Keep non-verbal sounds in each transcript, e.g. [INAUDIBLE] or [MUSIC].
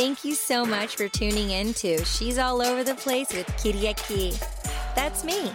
Thank you so much for tuning in to She's All Over the Place with Kiriaki. That's me.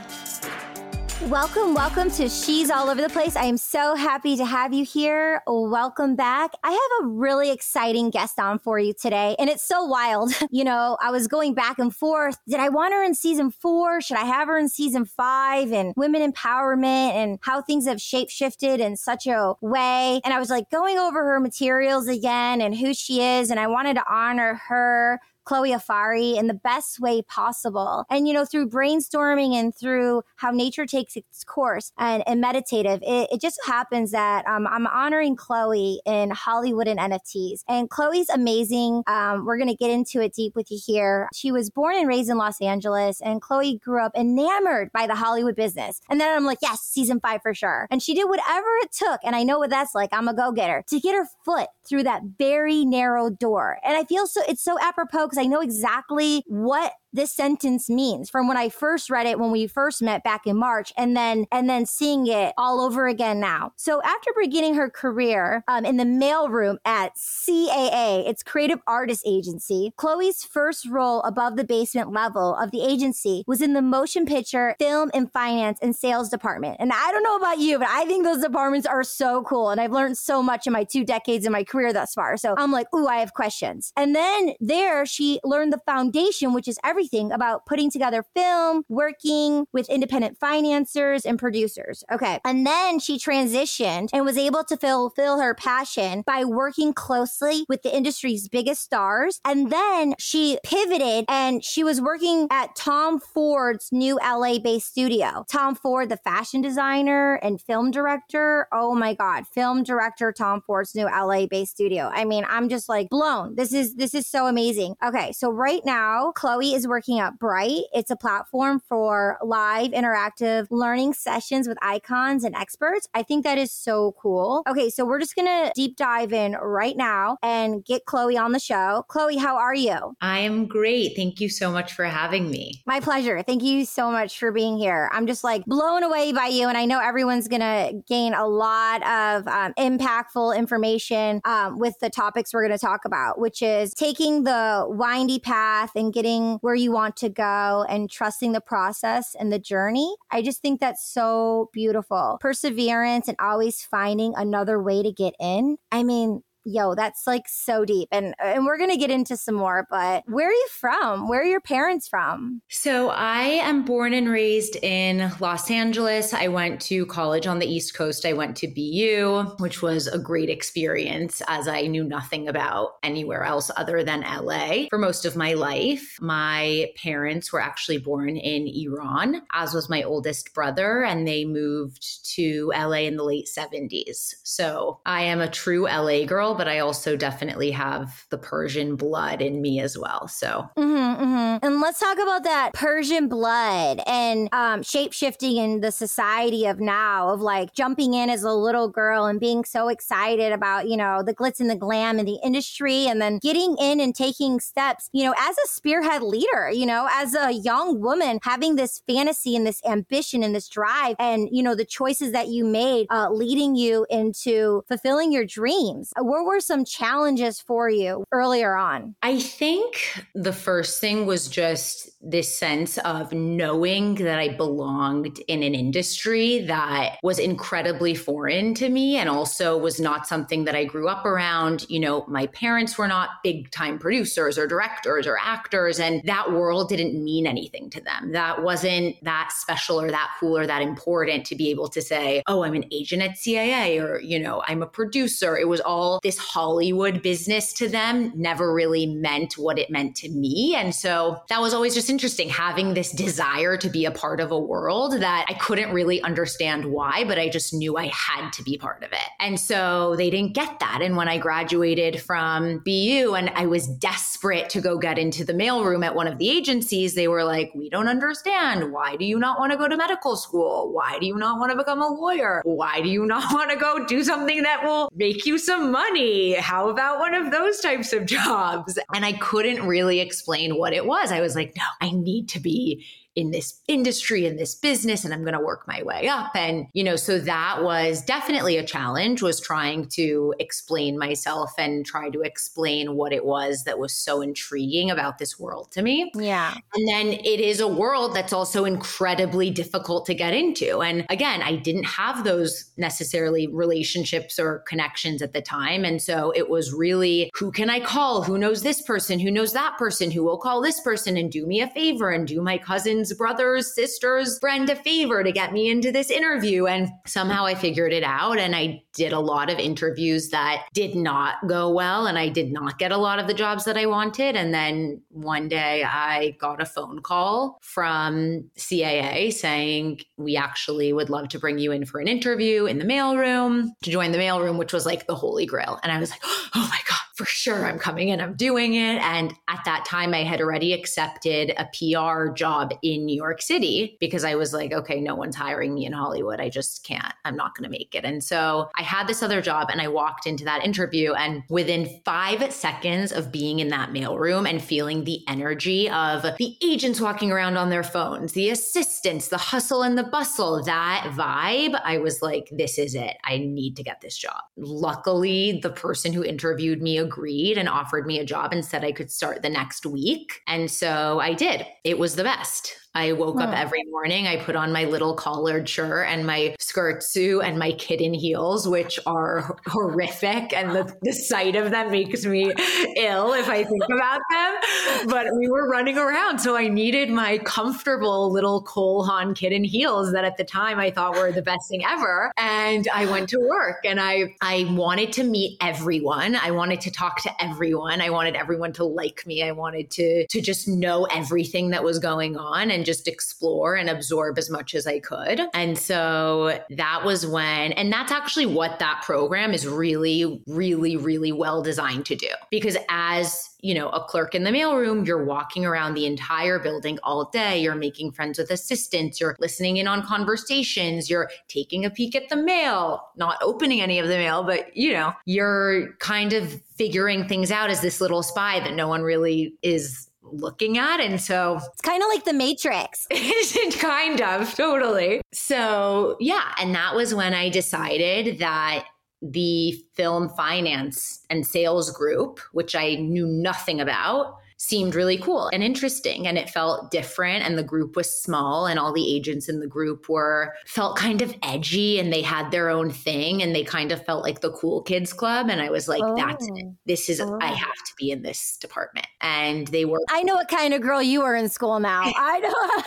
Welcome, welcome to She's All Over the Place. I am so happy to have you here. Welcome back. I have a really exciting guest on for you today, and it's so wild. [LAUGHS] you know, I was going back and forth. Did I want her in season four? Should I have her in season five? And women empowerment and how things have shape shifted in such a way. And I was like going over her materials again and who she is, and I wanted to honor her Chloe Afari in the best way possible. And, you know, through brainstorming and through how nature takes its course and, and meditative, it, it, just happens that um, I'm honoring Chloe in Hollywood and NFTs. And Chloe's amazing. Um, we're going to get into it deep with you here. She was born and raised in Los Angeles, and Chloe grew up enamored by the Hollywood business. And then I'm like, yes, season five for sure. And she did whatever it took. And I know what that's like. I'm a go getter to get her foot through that very narrow door. And I feel so, it's so apropos because I know exactly what this sentence means from when I first read it when we first met back in March and then and then seeing it all over again now. So after beginning her career um, in the mailroom at CAA, its creative artist agency, Chloe's first role above the basement level of the agency was in the motion picture, film and finance and sales department. And I don't know about you, but I think those departments are so cool and I've learned so much in my two decades in my career thus far. So I'm like, "Ooh, I have questions." And then there she learned the foundation, which is everything everything about putting together film, working with independent financiers and producers. Okay. And then she transitioned and was able to fulfill her passion by working closely with the industry's biggest stars. And then she pivoted and she was working at Tom Ford's new LA based studio. Tom Ford, the fashion designer and film director. Oh my God. Film director Tom Ford's new LA based studio. I mean, I'm just like blown. This is, this is so amazing. Okay. So right now, Chloe is working at Bright. It's a platform for live interactive learning sessions with icons and experts. I think that is so cool. Okay, so we're just going to deep dive in right now and get Chloe on the show. Chloe, how are you? I am great. Thank you so much for having me. My pleasure. Thank you so much for being here. I'm just like blown away by you. And I know everyone's going to gain a lot of um, impactful information um, with the topics we're going to talk about, which is taking the windy path and getting where you you want to go and trusting the process and the journey. I just think that's so beautiful. Perseverance and always finding another way to get in. I mean, yo, that's like so deep. And and we're gonna get into some more, but where are you from? Where are your parents from? So I am born and raised in Los Angeles. I went to college on the East Coast. I went to BU, which was a great experience as I knew nothing about anywhere else other than LA for most of my life. My parents were actually born in Iran, as was my oldest brother, and they moved to LA in the late 70s. So I am a true LA girl but I also definitely have the Persian blood in me as well. So, mm-hmm, mm-hmm. and let's talk about that Persian blood and um, shape shifting in the society of now, of like jumping in as a little girl and being so excited about, you know, the glitz and the glam in the industry, and then getting in and taking steps, you know, as a spearhead leader, you know, as a young woman, having this fantasy and this ambition and this drive, and, you know, the choices that you made uh, leading you into fulfilling your dreams. What were some challenges for you earlier on? I think the first thing was just this sense of knowing that I belonged in an industry that was incredibly foreign to me and also was not something that I grew up around. You know, my parents were not big time producers or directors or actors, and that world didn't mean anything to them. That wasn't that special or that cool or that important to be able to say, oh, I'm an agent at CAA or, you know, I'm a producer. It was all this Hollywood business to them never really meant what it meant to me. And so that was always just interesting having this desire to be a part of a world that I couldn't really understand why, but I just knew I had to be part of it. And so they didn't get that. And when I graduated from BU and I was desperate to go get into the mailroom at one of the agencies, they were like, We don't understand. Why do you not want to go to medical school? Why do you not want to become a lawyer? Why do you not [LAUGHS] want to go do something that will make you some money? How about one of those types of jobs? And I couldn't really explain what it was. I was like, no, I need to be in this industry, in this business, and I'm going to work my way up. And, you know, so that was definitely a challenge was trying to explain myself and try to explain what it was that was so intriguing about this world to me. Yeah. And then it is a world that's also incredibly difficult to get into. And again, I didn't have those necessarily relationships or connections at the time. And so it was really who can I call? Who knows this person? Who knows that person? Who will call this person and do me a favor and do my cousin's brother's sister's friend a favor to get me into this interview? And somehow I figured it out. And I did a lot of interviews that did not go well. And I did not get a lot of the jobs that I wanted. And then one day I got a phone call from CAA saying, We actually would love to bring you in for an interview in the mailroom to join the mailroom, which was like the holy grail. And I was like, [GASPS] Oh my God for sure I'm coming in, I'm doing it. And at that time, I had already accepted a PR job in New York City because I was like, okay, no one's hiring me in Hollywood. I just can't, I'm not going to make it. And so I had this other job and I walked into that interview. And within five seconds of being in that mailroom and feeling the energy of the agents walking around on their phones, the assistants, the hustle and the bustle, that vibe, I was like, this is it. I need to get this job. Luckily, the person who interviewed me agreed and offered me a job and said I could start the next week. And so I did. It was the best. I woke up every morning. I put on my little collared shirt and my skirt suit and my kitten heels, which are horrific. And the, the sight of them makes me ill if I think about them. But we were running around. So I needed my comfortable little Cole Haan kitten heels that at the time I thought were the best thing ever. And I went to work and I, I wanted to meet everyone. I wanted to talk to everyone. I wanted everyone to like me. I wanted to, to just know everything that was going on. And just explore and absorb as much as I could. And so that was when, and that's actually what that program is really, really, really well designed to do. Because as you know, a clerk in the mailroom, you're walking around the entire building all day. You're making friends with assistants. You're listening in on conversations. You're taking a peek at the mail, not opening any of the mail, but, you know, you're kind of figuring things out as this little spy that no one really is looking at. And so it's kind of like the Matrix. [LAUGHS] Kind of, totally. So, yeah. And that was when I decided that the film finance and sales group, which I knew nothing about, seemed really cool and interesting and it felt different and the group was small and all the agents in the group were felt kind of edgy and they had their own thing and they kind of felt like the cool kids club and I was like oh. that's it. Oh. This is oh. I have to be in this department and they were I know what kind of girl you were in school now. [LAUGHS] I know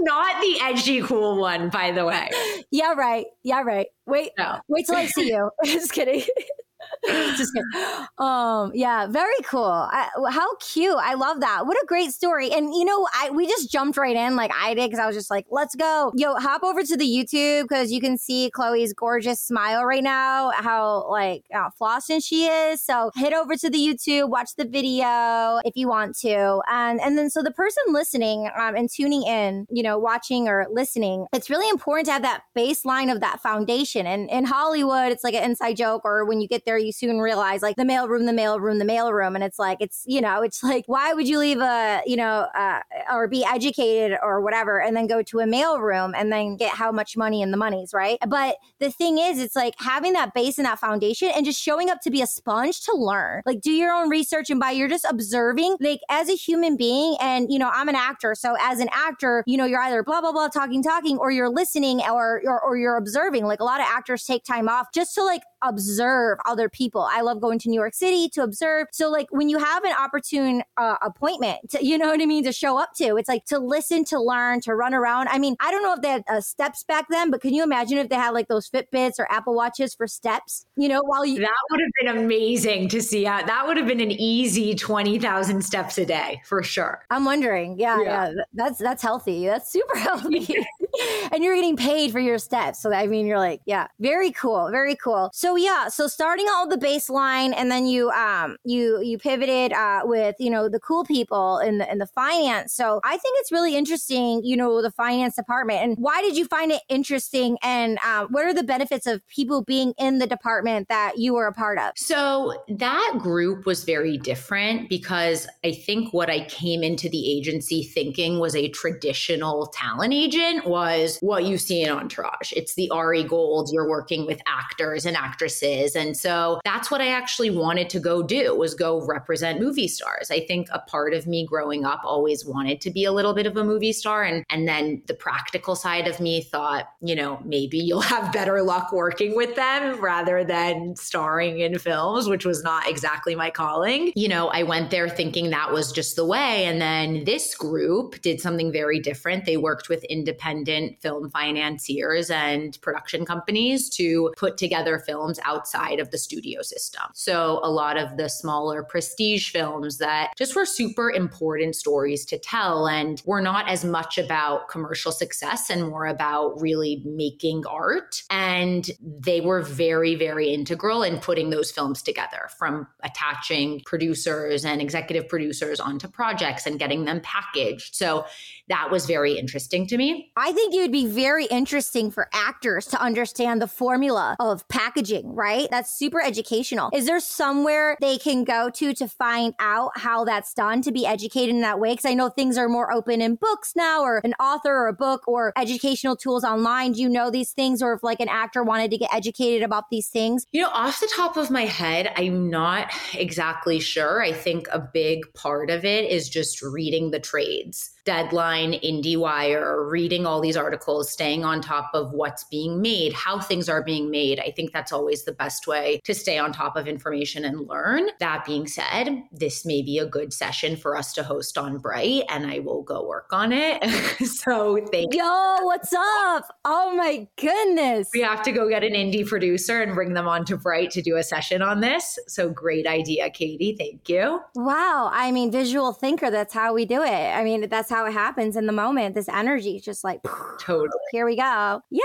Not the edgy cool one, by the way. Yeah, right. Yeah, right. Wait, no. wait till I see you. [LAUGHS] Just kidding. [LAUGHS] [LAUGHS] Just. Um, yeah, very cool. I, how cute. I love that. What a great story. And you know, I we just jumped right in like I did because I was just like, let's go. Yo, hop over to the YouTube because you can see Chloe's gorgeous smile right now, how like uh, flossing she is. So head over to the YouTube, watch the video if you want to. And and then so the person listening um, and tuning in, you know, watching or listening, it's really important to have that baseline of that foundation. And in Hollywood, it's like an inside joke, or when you get there, you soon realize like the mail room, the mail room, the mail room. And it's like, it's, you know, it's like, why would you leave a, you know, uh, or be educated or whatever and then go to a mail room and then get how much money in the monies, right? But the thing is, it's like having that base and that foundation and just showing up to be a sponge to learn. Like do your own research and by you're just observing, like as a human being, and you know, I'm an actor. So as an actor, you know, you're either blah, blah, blah, talking, talking, or you're listening or, or, or you're observing. Like a lot of actors take time off just to like observe other people. I love going to New York City to observe. So like when you have an opportune uh, appointment, to, you know what I mean, to show up to, it's like to listen, to learn, to run around. I mean, I don't know if they had uh, steps back then, but can you imagine if they had like those Fitbits or Apple Watches for steps? You know, while you that would have been amazing to see. How, that would have been an easy twenty thousand steps a day for sure. I'm wondering. Yeah, yeah, yeah, that's that's healthy. That's super [LAUGHS] healthy. [LAUGHS] and you're getting paid for your steps. So I mean, you're like, yeah, very cool, very cool. So yeah, so starting all the baseline, and then you um you you pivoted uh, with you know the cool people in the in the finance. So I think it's really interesting, you know, the finance department. And why did you find it interesting? And uh, what are the benefits of people being in the department that you were a part of? So that group was very different because I think what I came into the agency thinking was a traditional talent agent was what you see in Entourage. It's the Ari Gold. You're working with actors and actresses. And so that's what I actually wanted to go do was go represent movie stars. I think a part of me growing up always wanted to be a little bit of a movie star. And, and then the practical side of me thought, you know, maybe you'll have better luck working with them rather than starring in films, which was not exactly my calling. You know, I went there thinking that was just the way. And then this group did something very different. They worked with independent film financiers and production companies to put together films outside of the studio system. So a lot of the smaller prestige films that just were super important stories to tell and were not as much about commercial success and more about really making art. And they were very, very integral in putting those films together from attaching producers and executive producers onto projects and getting them packaged. So that was very interesting to me. I think it would be very interesting for actors to understand the formula of packaging, right? That's super educational. Is there somewhere they can go to to find out how that's done to be educated in that way? Because I know things are more open in books now, or an author or a book or educational tools online. Do you know these things? Or if like an actor wanted to get educated about these things? You know, off the top of my head, I'm not exactly sure. I think a big part of it is just reading the trades. Deadline, IndieWire, reading all these articles, staying on top of what's being made, how things are being made. I think that's always the best way to stay on top of information and learn. That being said, this may be a good session for us to host on Bright, and I will go work on it. [LAUGHS] so thank you. Yo, what's up? Oh my goodness. We have to go get an indie producer and bring them on to Bright to do a session on this. So great idea, Katie. Thank you. Wow. I mean, visual thinker, that's how we do it. I mean, that's how how it happens in the moment. This energy is just like totally. [LAUGHS] Here we go. Yay!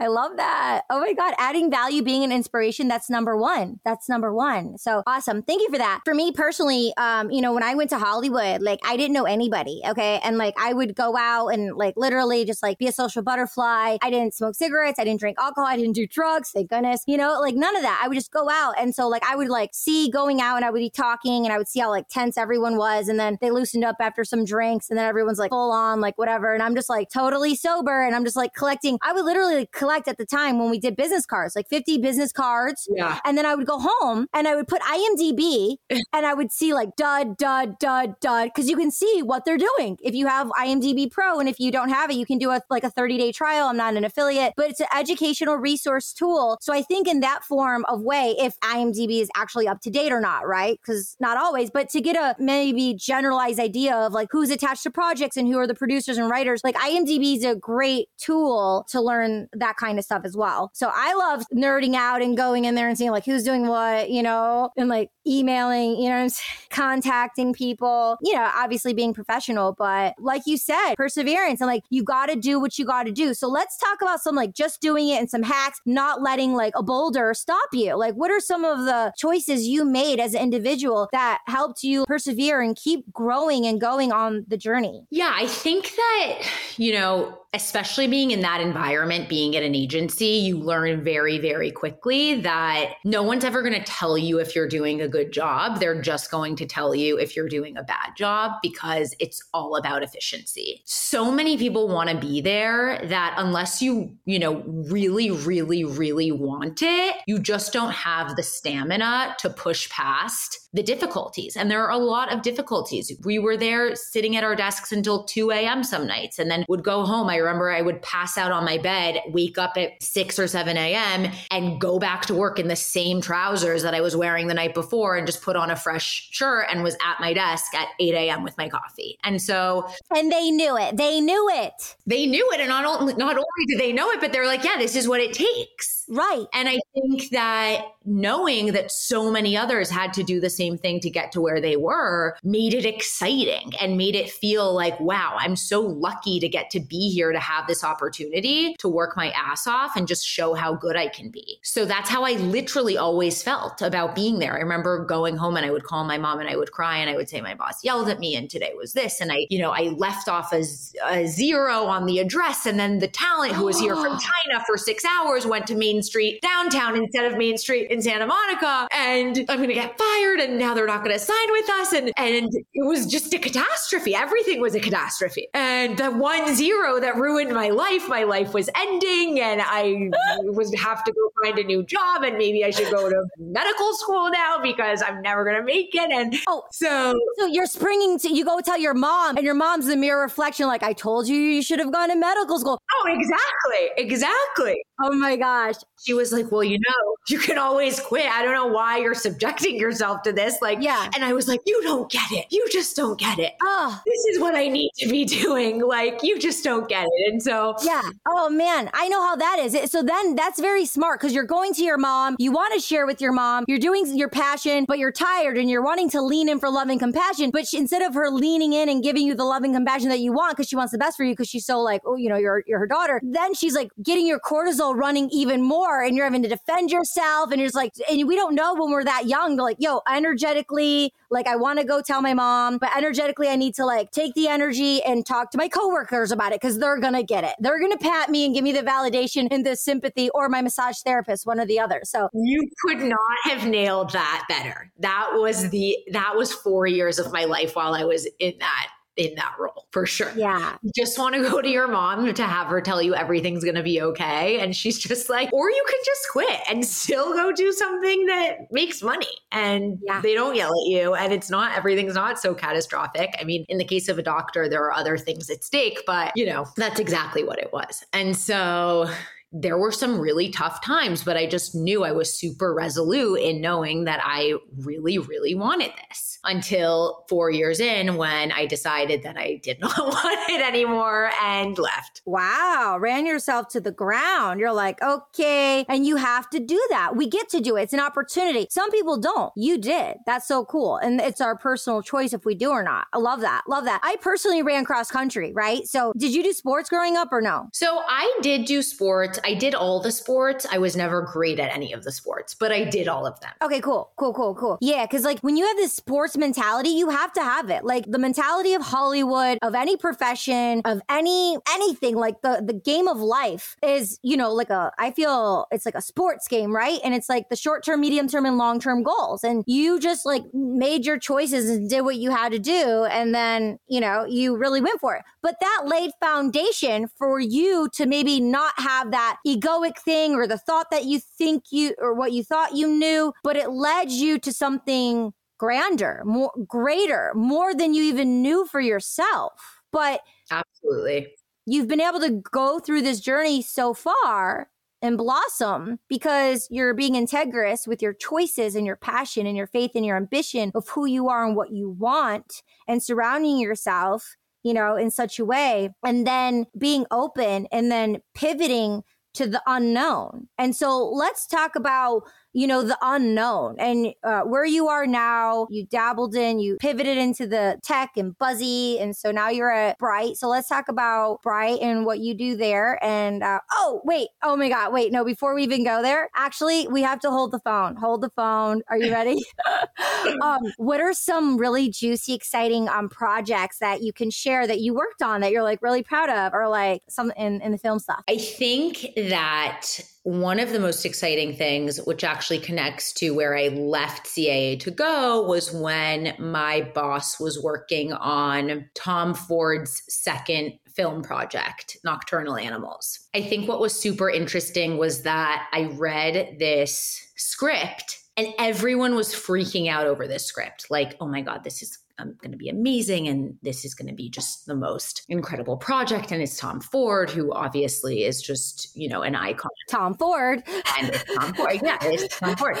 I love that. Oh my god, adding value, being an inspiration. That's number one. That's number one. So awesome. Thank you for that. For me personally, um, you know, when I went to Hollywood, like I didn't know anybody. Okay, and like I would go out and like literally just like be a social butterfly. I didn't smoke cigarettes. I didn't drink alcohol. I didn't do drugs. Thank goodness. You know, like none of that. I would just go out, and so like I would like see going out, and I would be talking, and I would see how like tense everyone was, and then they loosened up after some drinks, and then everyone everyone's like full on, like whatever. And I'm just like totally sober. And I'm just like collecting. I would literally collect at the time when we did business cards, like 50 business cards. Yeah. And then I would go home and I would put IMDb [LAUGHS] and I would see like dud, dud, dud, dud. Cause you can see what they're doing. If you have IMDb Pro and if you don't have it, you can do a, like a 30 day trial. I'm not an affiliate, but it's an educational resource tool. So I think in that form of way, if IMDb is actually up to date or not, right? Cause not always, but to get a maybe generalized idea of like who's attached to projects and who are the producers and writers. Like IMDb is a great tool to learn that kind of stuff as well. So I love nerding out and going in there and seeing like who's doing what, you know, and like emailing, you know, [LAUGHS] contacting people, you know, obviously being professional, but like you said, perseverance and like you got to do what you got to do. So let's talk about some like just doing it and some hacks, not letting like a boulder stop you. Like, what are some of the choices you made as an individual that helped you persevere and keep growing and going on the journey? Yeah, I think that, you know, especially being in that environment, being at an agency, you learn very, very quickly that no one's ever going to tell you if you're doing a good job. They're just going to tell you if you're doing a bad job because it's all about efficiency. So many people want to be there that unless you, you know, really, really, really want it, you just don't have the stamina to push past the difficulties. And there are a lot of difficulties. We were there sitting at our desks until 2 a.m. some nights and then would go home. I remember I would pass out on my bed, wake up at 6 or 7 a.m., and go back to work in the same trousers that I was wearing the night before and just put on a fresh shirt and was at my desk at 8 a.m. with my coffee. And so. And they knew it. They knew it. They knew it. And not only, not only did they know it, but they're like, yeah, this is what it takes Right. And I think that knowing that so many others had to do the same thing to get to where they were made it exciting and made it feel like, wow, I'm so lucky to get to be here to have this opportunity to work my ass off and just show how good I can be. So that's how I literally always felt about being there. I remember going home and I would call my mom and I would cry and I would say, my boss yelled at me and today was this. And I, you know, I left off a, a zero on the address and then the talent who was here from [GASPS] China for six hours went to Main Street downtown instead of Main Street in Santa Monica. And I'm going to get fired. And now they're not going to sign with us. And, and it was just a catastrophe. Everything was a catastrophe. And the one zero that ruined my life, my life was ending and I [LAUGHS] was have to go find a new job and maybe I should go to medical school now because I'm never going to make it. And oh, so, so you're springing to, you go tell your mom and your mom's the mirror reflection. Like I told you, you should have gone to medical school. Oh, exactly. Exactly. Oh my gosh. She was like, Well, you know, you can always quit. I don't know why you're subjecting yourself to this. Like, yeah. And I was like, You don't get it. You just don't get it. Oh, this is what I need to be [LAUGHS] doing. Like, you just don't get it. And so, yeah. Oh man, I know how that is. So then that's very smart because you're going to your mom. You want to share with your mom. You're doing your passion, but you're tired and you're wanting to lean in for love and compassion. But she, instead of her leaning in and giving you the love and compassion that you want because she wants the best for you because she's so like, oh, you know, you're, you're her daughter, then she's like getting your cortisol running even more and you're having to defend yourself. And you're just like, and we don't know when we're that young like, yo, energetically, like I want to go tell my mom, but energetically, I need to like take the energy and talk to my coworkers about it because they're to get it. They're to pat me and give me the validation and the sympathy or my massage therapist, one or the other. So you could not have nailed that better. That was the, that was four years of my life while I was in that in that role for sure. Yeah. You just want to go to your mom to have her tell you everything's going to be okay. And she's just like, or you can just quit and still go do something that makes money and yeah. they don't yell at you. And it's not, everything's not so catastrophic. I mean, in the case of a doctor, there are other things at stake, but you know, that's exactly what it was. And so, there were some really tough times, but I just knew I was super resolute in knowing that I really, really wanted this until four years in when I decided that I did [LAUGHS] not want it anymore and left. Wow. Ran yourself to the ground. You're like, okay. And you have to do that. We get to do it. It's an opportunity. Some people don't. You did. That's so cool. And it's our personal choice if we do or not. I love that. Love that. I personally ran cross country, right? So did you do sports growing up or no? So I did do sports I did all the sports. I was never great at any of the sports, but I did all of them. Okay, cool, cool, cool, cool. Yeah, because like when you have this sports mentality, you have to have it. Like the mentality of Hollywood, of any profession, of any anything. Like the the game of life is, you know, like a. I feel it's like a sports game, right? And it's like the short term, medium term, and long term goals. And you just like made your choices and did what you had to do, and then you know you really went for it. But that laid foundation for you to maybe not have that egoic thing or the thought that you think you or what you thought you knew, but it led you to something grander, more greater, more than you even knew for yourself. But absolutely, you've been able to go through this journey so far and blossom because you're being integrous with your choices and your passion and your faith and your ambition of who you are and what you want and surrounding yourself you know in such a way and then being open and then pivoting to the unknown. And so let's talk about you know, the unknown and uh, where you are now. You dabbled in, you pivoted into the tech and buzzy. And so now you're at Bright. So let's talk about Bright and what you do there. And uh, oh, wait. Oh my God. Wait. No, before we even go there, actually, we have to hold the phone. Hold the phone. Are you ready? [LAUGHS] [LAUGHS] um, what are some really juicy, exciting um, projects that you can share that you worked on that you're like really proud of or like some in, in the film stuff? I think that one of the most exciting things, which actually connects to where I left CAA to go, was when my boss was working on Tom Ford's second film project, Nocturnal Animals. I think what was super interesting was that I read this script and everyone was freaking out over this script. Like, oh my God, this is um, going to be amazing. And this is going to be just the most incredible project. And it's Tom Ford, who obviously is just, you know, an icon. Tom Ford. And it's Tom Ford. Yeah, it's Tom Ford.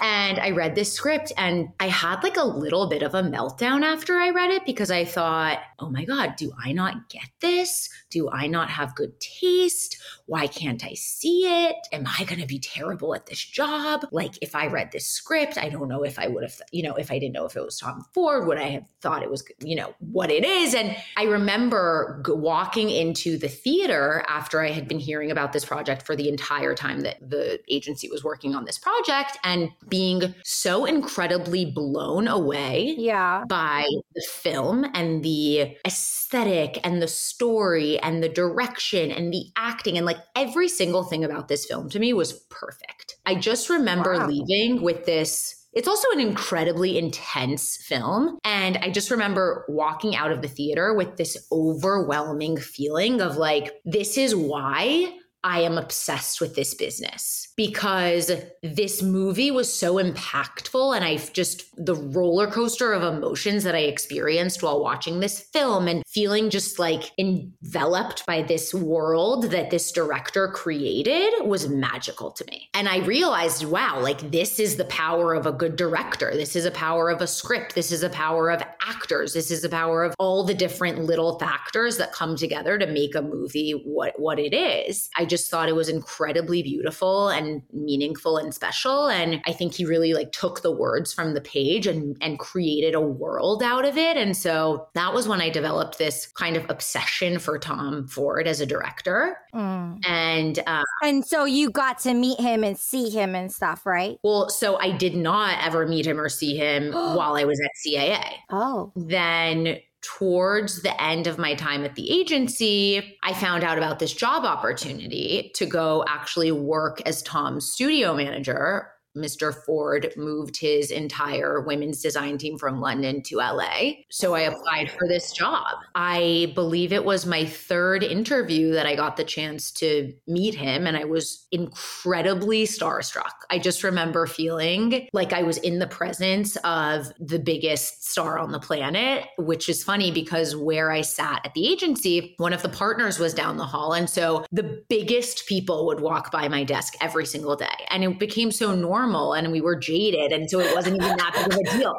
And I read this script and I had like a little bit of a meltdown after I read it because I thought, oh my God, do I not get this? Do I not have good taste? Why can't I see it? Am I going to be terrible at this job? Like, if I read this script, I don't know if I would have, you know, if I didn't know if it was Tom Ford, would I have thought it was, you know, what it is? And I remember walking into the theater after I had been hearing about this project for the entire time that the agency was working on this project and being so incredibly blown away yeah. by the film and the aesthetic and the story and the direction and the acting and like every single thing about this film to me was perfect. I just remember wow. leaving with this it's also an incredibly intense film. And I just remember walking out of the theater with this overwhelming feeling of like, this is why I am obsessed with this business because this movie was so impactful. And I've just, the roller coaster of emotions that I experienced while watching this film and feeling just like enveloped by this world that this director created was magical to me. And I realized, wow, like this is the power of a good director. This is a power of a script. This is a power of actors. This is a power of all the different little factors that come together to make a movie what, what it is. I just thought it was incredibly beautiful and meaningful and special. And I think he really like took the words from the page and, and created a world out of it. And so that was when I developed this kind of obsession for Tom Ford as a director. Mm. And uh, and so you got to meet him and see him and stuff, right? Well, so I did not ever meet him or see him [GASPS] while I was at CAA. Oh. Then towards the end of my time at the agency, I found out about this job opportunity to go actually work as Tom's studio manager Mr. Ford moved his entire women's design team from London to LA. So I oh. applied for this job. I believe it was my third interview that I got the chance to meet him, and I was incredibly starstruck. I just remember feeling like I was in the presence of the biggest star on the planet, which is funny because where I sat at the agency, one of the partners was down the hall. And so the biggest people would walk by my desk every single day. And it became so normal normal and we were jaded. And so it wasn't even that big of a deal.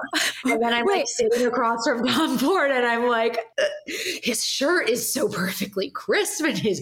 And then I'm like sitting across from Tom Ford and I'm like, uh, his shirt is so perfectly crisp and his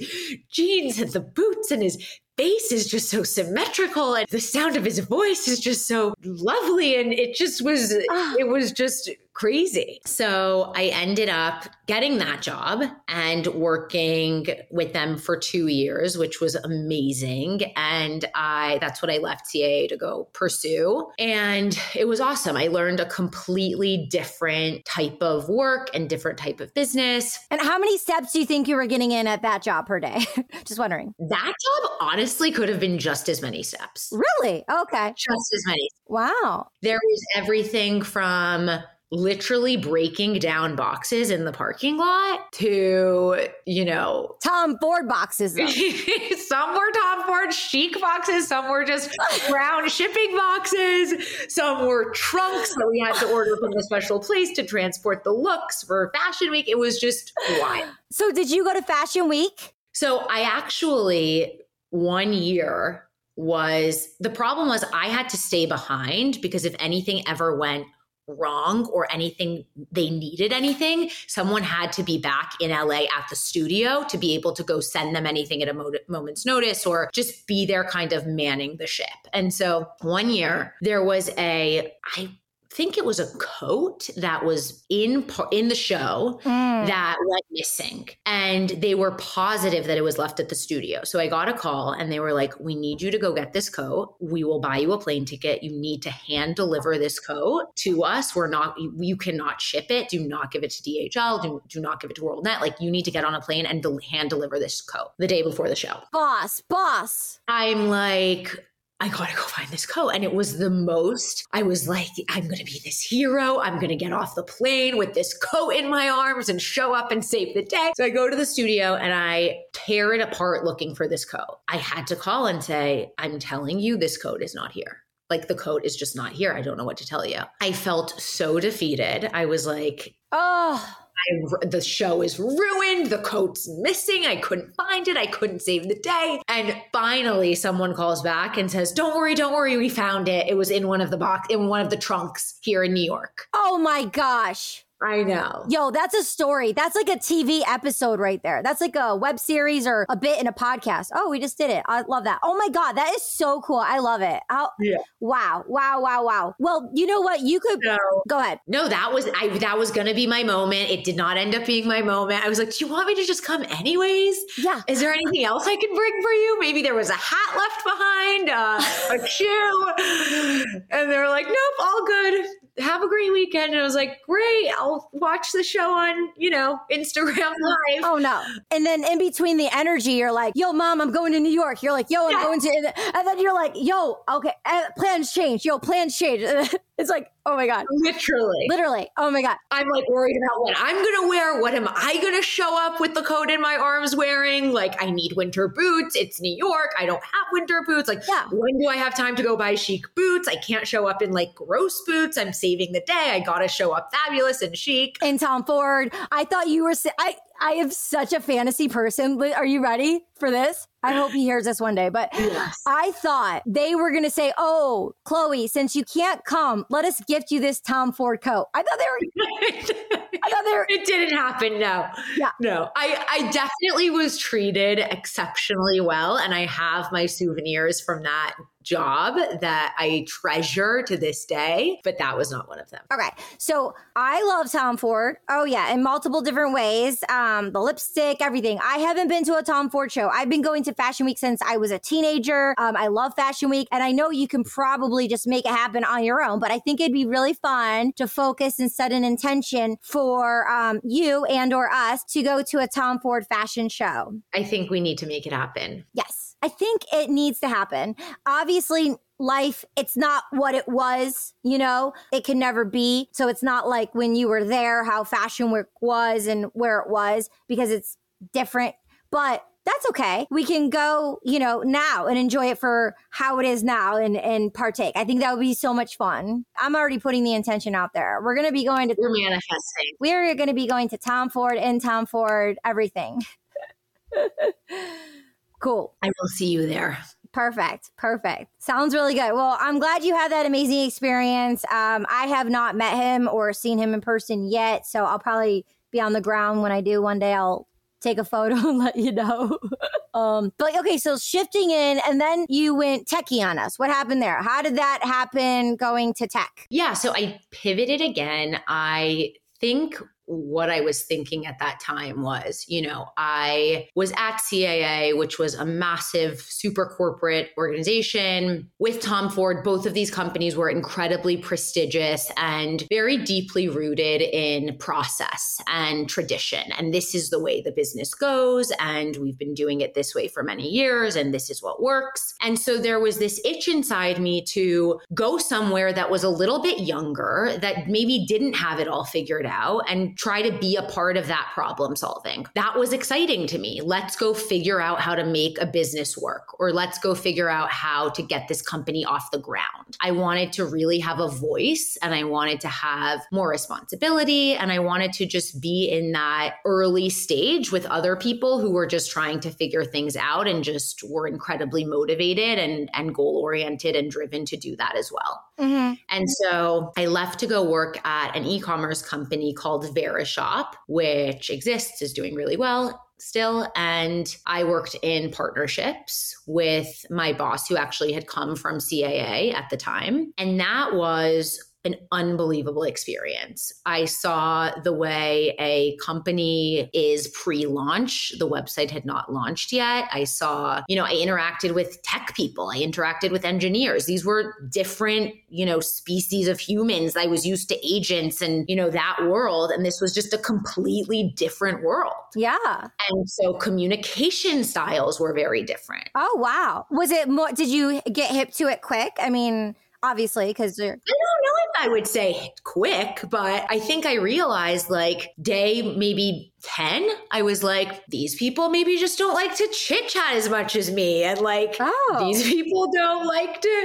jeans and the boots and his face is just so symmetrical and the sound of his voice is just so lovely and it just was ah. it was just crazy. So I ended up getting that job and working with them for two years, which was amazing. And I that's what I left CAA to go pursue. And it was awesome. I learned a completely different type of work and different type of business. And how many steps do you think you were getting in at that job per day? [LAUGHS] just wondering. That job honestly could have been just as many steps. Really? Okay. Just as many. Wow. There was everything from literally breaking down boxes in the parking lot to, you know, Tom Ford boxes. [LAUGHS] some were Tom Ford chic boxes, some were just brown [LAUGHS] shipping boxes, some were trunks that we had to order from a special place to transport the looks for Fashion Week. It was just wild. So, did you go to Fashion Week? So, I actually, one year, was the problem was I had to stay behind because if anything ever went wrong or anything they needed anything someone had to be back in LA at the studio to be able to go send them anything at a mo- moment's notice or just be there kind of manning the ship. And so one year there was a i think it was a coat that was in in the show mm. that went missing and they were positive that it was left at the studio. So i got a call and they were like we need you to go get this coat. We will buy you a plane ticket. You need to hand deliver this coat to us. We're not you, cannot ship it. Do not give it to dhl do, do not give it to worldnet. Like you need to get on a plane and hand deliver this coat the day before the show. Boss boss. I'm like I gotta go find this coat. And it was the most, I was like, I'm gonna be this hero. I'm gonna get off the plane with this coat in my arms and show up and save the day. So I go to the studio and I tear it apart looking for this coat. I had to call and say, I'm telling you, this coat is not here. Like the coat is just not here. I don't know what to tell you. I felt so defeated. I was like, oh I, the show is ruined. The coat's missing. I couldn't find it. I couldn't save the day. And finally, someone calls back and says, "Don't worry, don't worry. We found it. It was in one of the box in one of the trunks here in New York." Oh my gosh! I know. Yo, that's a story. That's like a TV episode right there. That's like a web series or a bit in a podcast. Oh, we just did it. I love that. Oh my God, that is so cool. I love it. How, Yeah. Wow, wow, wow, wow. Well, you know what? You could No. go ahead. No, that was I that was gonna be my moment. It did not end up being my moment. I was like, Do you want me to just come anyways? Yeah. Is there anything else I can bring for you? Maybe there was a hat left behind, uh, a [LAUGHS] shoe. And they were like, Nope, all good. Have a great weekend. And I was like, Great, I'll watch the show on, you know, Instagram [LAUGHS] live. Oh no. And then in between the energy, you're like, yo, mom, I'm going to New York. You're like, yo, I'm Yeah. going to, and then you're like, yo, okay, uh, plans change. Yo, plans change. [LAUGHS] it's like, oh my God. Literally. Literally. Oh my God. I'm like worried about what I'm gonna wear. What am I gonna show up with the coat in my arms wearing? Like, I need winter boots. It's New York. I don't have winter boots. Like, Yeah. when do I have time to go buy chic boots? I can't show up in like gross boots. I'm saving the day. I gotta show up fabulous and chic. And Tom Ford, I thought you were, I, I am such a fantasy person. Are you ready for this? I hope he hears this one day. But Yes. I thought they were going to say, oh, Chloe, since you can't come, let us gift you this Tom Ford coat. I thought they were, [LAUGHS] I thought they were, it didn't happen. No. Yeah. No. I, I definitely was treated exceptionally well. And I have my souvenirs from that job that I treasure to this day, but that was not one of them. Okay, so I love Tom Ford. Oh yeah, in multiple different ways. Um, the lipstick, everything. I haven't been to a Tom Ford show. I've been going to Fashion Week since I was a teenager. Um, I love Fashion Week, and I know you can probably just make it happen on your own. But I think it'd be really fun to focus and set an intention for um, you and or us to go to a Tom Ford fashion show. I think we need to make it happen. Yes. I think it needs to happen. Obviously, life, it's not what it was, you know, it can never be. So it's not like when you were there, how Fashion Week was and where it was, because it's different. But that's okay. We can go, you know, now and enjoy it for how it is now and, and partake. I think that would be so much fun. I'm already putting the intention out there. We're going to be going to, We're manifesting. we're going to be going to Tom Ford and Tom Ford, everything. [LAUGHS] cool. I will see you there. Perfect. Perfect. Sounds really good. Well, I'm glad you had that amazing experience. Um, I have not met him or seen him in person yet, so I'll probably be on the ground when I do. One day I'll take a photo [LAUGHS] and let you know. [LAUGHS] um, but okay, so shifting in, and then you went techie on us. What happened there? How did that happen going to tech? Yeah, so I pivoted again. I think what I was thinking at that time was, you know, I was at CAA, which was a massive, super corporate organization with Tom Ford. Both of these companies were incredibly prestigious and very deeply rooted in process and tradition. And this is the way the business goes. And we've been doing it this way for many years. And this is what works. And so there was this itch inside me to go somewhere that was a little bit younger, that maybe didn't have it all figured out, and try to be a part of that problem solving. That was exciting to me. Let's go figure out how to make a business work, or let's go figure out how to get this company off the ground. I wanted to really have a voice and I wanted to have more responsibility and I wanted to just be in that early stage with other people who were just trying to figure things out and just were incredibly motivated and, and goal oriented and driven to do that as well. Mm-hmm. And so I left to go work at an e commerce company called Verishop, which exists, is doing really well still. And I worked in partnerships with my boss, who actually had come from CAA at the time. And that was an unbelievable experience. I saw the way a company is pre launch. The website had not launched yet. I saw, you know, I interacted with tech people, I interacted with engineers. These were different, you know, species of humans. I was used to agents and, you know, that world. And this was just a completely different world. Yeah. And so communication styles were very different. Oh, wow. Was it more, did you get hip to it quick? I mean, obviously, because you're, I don't know if I would say quick, but I think I realized like day maybe 10, I was like, these people maybe just don't like to chit chat as much as me. And like, Oh. these [LAUGHS] people don't like to, you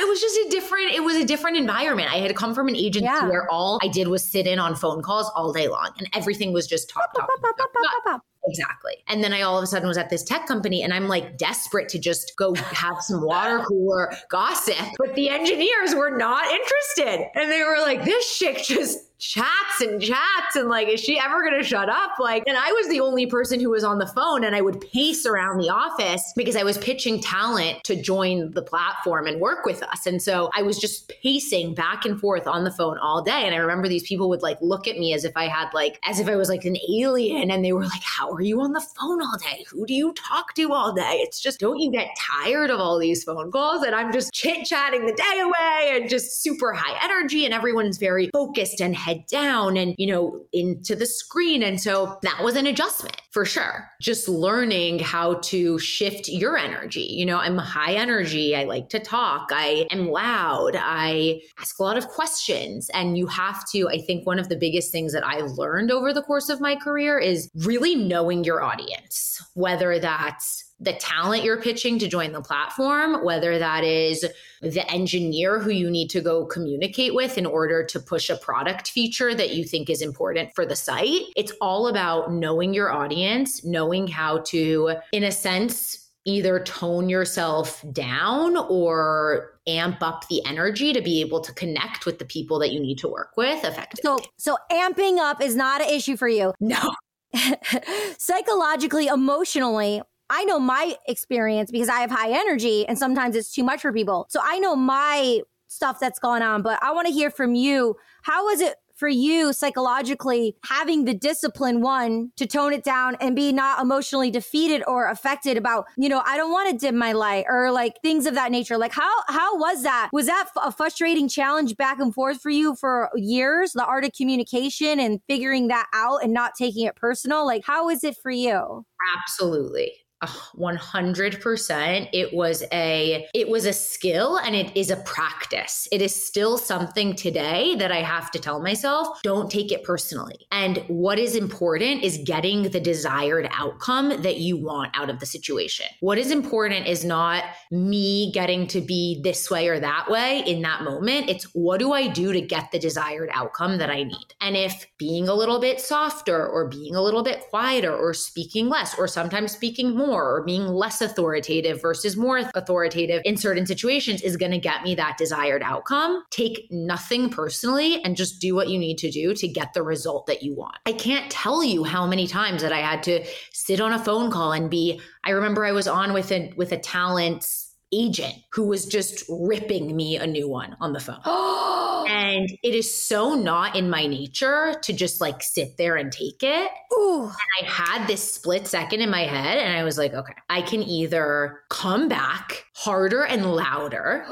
know, it was just a different, it was a different environment. I had come from an agency Yeah. where all I did was sit in on phone calls all day long and everything was just talk, talk, talk, talk, talk. Exactly. And then I all of a sudden was at this tech company and I'm like desperate to just go have some water [LAUGHS] cooler gossip. But the engineers were not interested. And they were like, this chick just chats and chats and like, is she ever going to shut up? Like, and I was the only person who was on the phone and I would pace around the office because I was pitching talent to join the platform and work with us. And so I was just pacing back and forth on the phone all day. And I remember these people would like look at me as if I had like, as if I was like an alien. And they were like, how are you on the phone all day? Who do you talk to all day? It's just, don't you get tired of all these phone calls? And I'm just chit chatting the day away and just super high energy. And everyone's very focused and head down and, you know, into the screen. And so that was an adjustment for sure. Just learning how to shift your energy. You know, I'm high energy. I like to talk. I am loud. I ask a lot of questions. And you have to, I think one of the biggest things that I learned over the course of my career is really knowing your audience, whether that's the talent you're pitching to join the platform, whether that is the engineer who you need to go communicate with in order to push a product feature that you think is important for the site. It's all about knowing your audience, knowing how to, in a sense, either tone yourself down or amp up the energy to be able to connect with the people that you need to work with effectively. So so amping up is not an issue for you. No. [LAUGHS] Psychologically, emotionally, I know my experience because I have high energy and sometimes it's too much for people. So I know my stuff that's going on, but I want to hear from you. How was it for you psychologically having the discipline one to tone it down and be not emotionally defeated or affected about you know i don't want to dim my light or like things of that nature? Like how how was that? Was that a frustrating challenge back and forth for you for years the art of communication and figuring that out and not taking it personal? Like how is it for you? Absolutely 100% it was a it was a skill and it is a practice. It is still something today that i have to tell myself don't take it personally. And what is important is getting the desired outcome that you want out of the situation. What is important is not me getting to be this way or that way in that moment. It's what do i do to get the desired outcome that i need? And if being a little bit softer or being a little bit quieter or speaking less or sometimes speaking more more or being less authoritative versus more authoritative in certain situations is going to get me that desired outcome. Take nothing personally and just do what you need to do to get the result that you want. I can't tell you how many times that I had to sit on a phone call and be I remember I was on with a with a talent agent who was just ripping me a new one on the phone. [GASPS] and it is so not in my nature to just like sit there and take it. Ooh. And I had this split second in my head and I was like, okay, I can either come back harder and louder,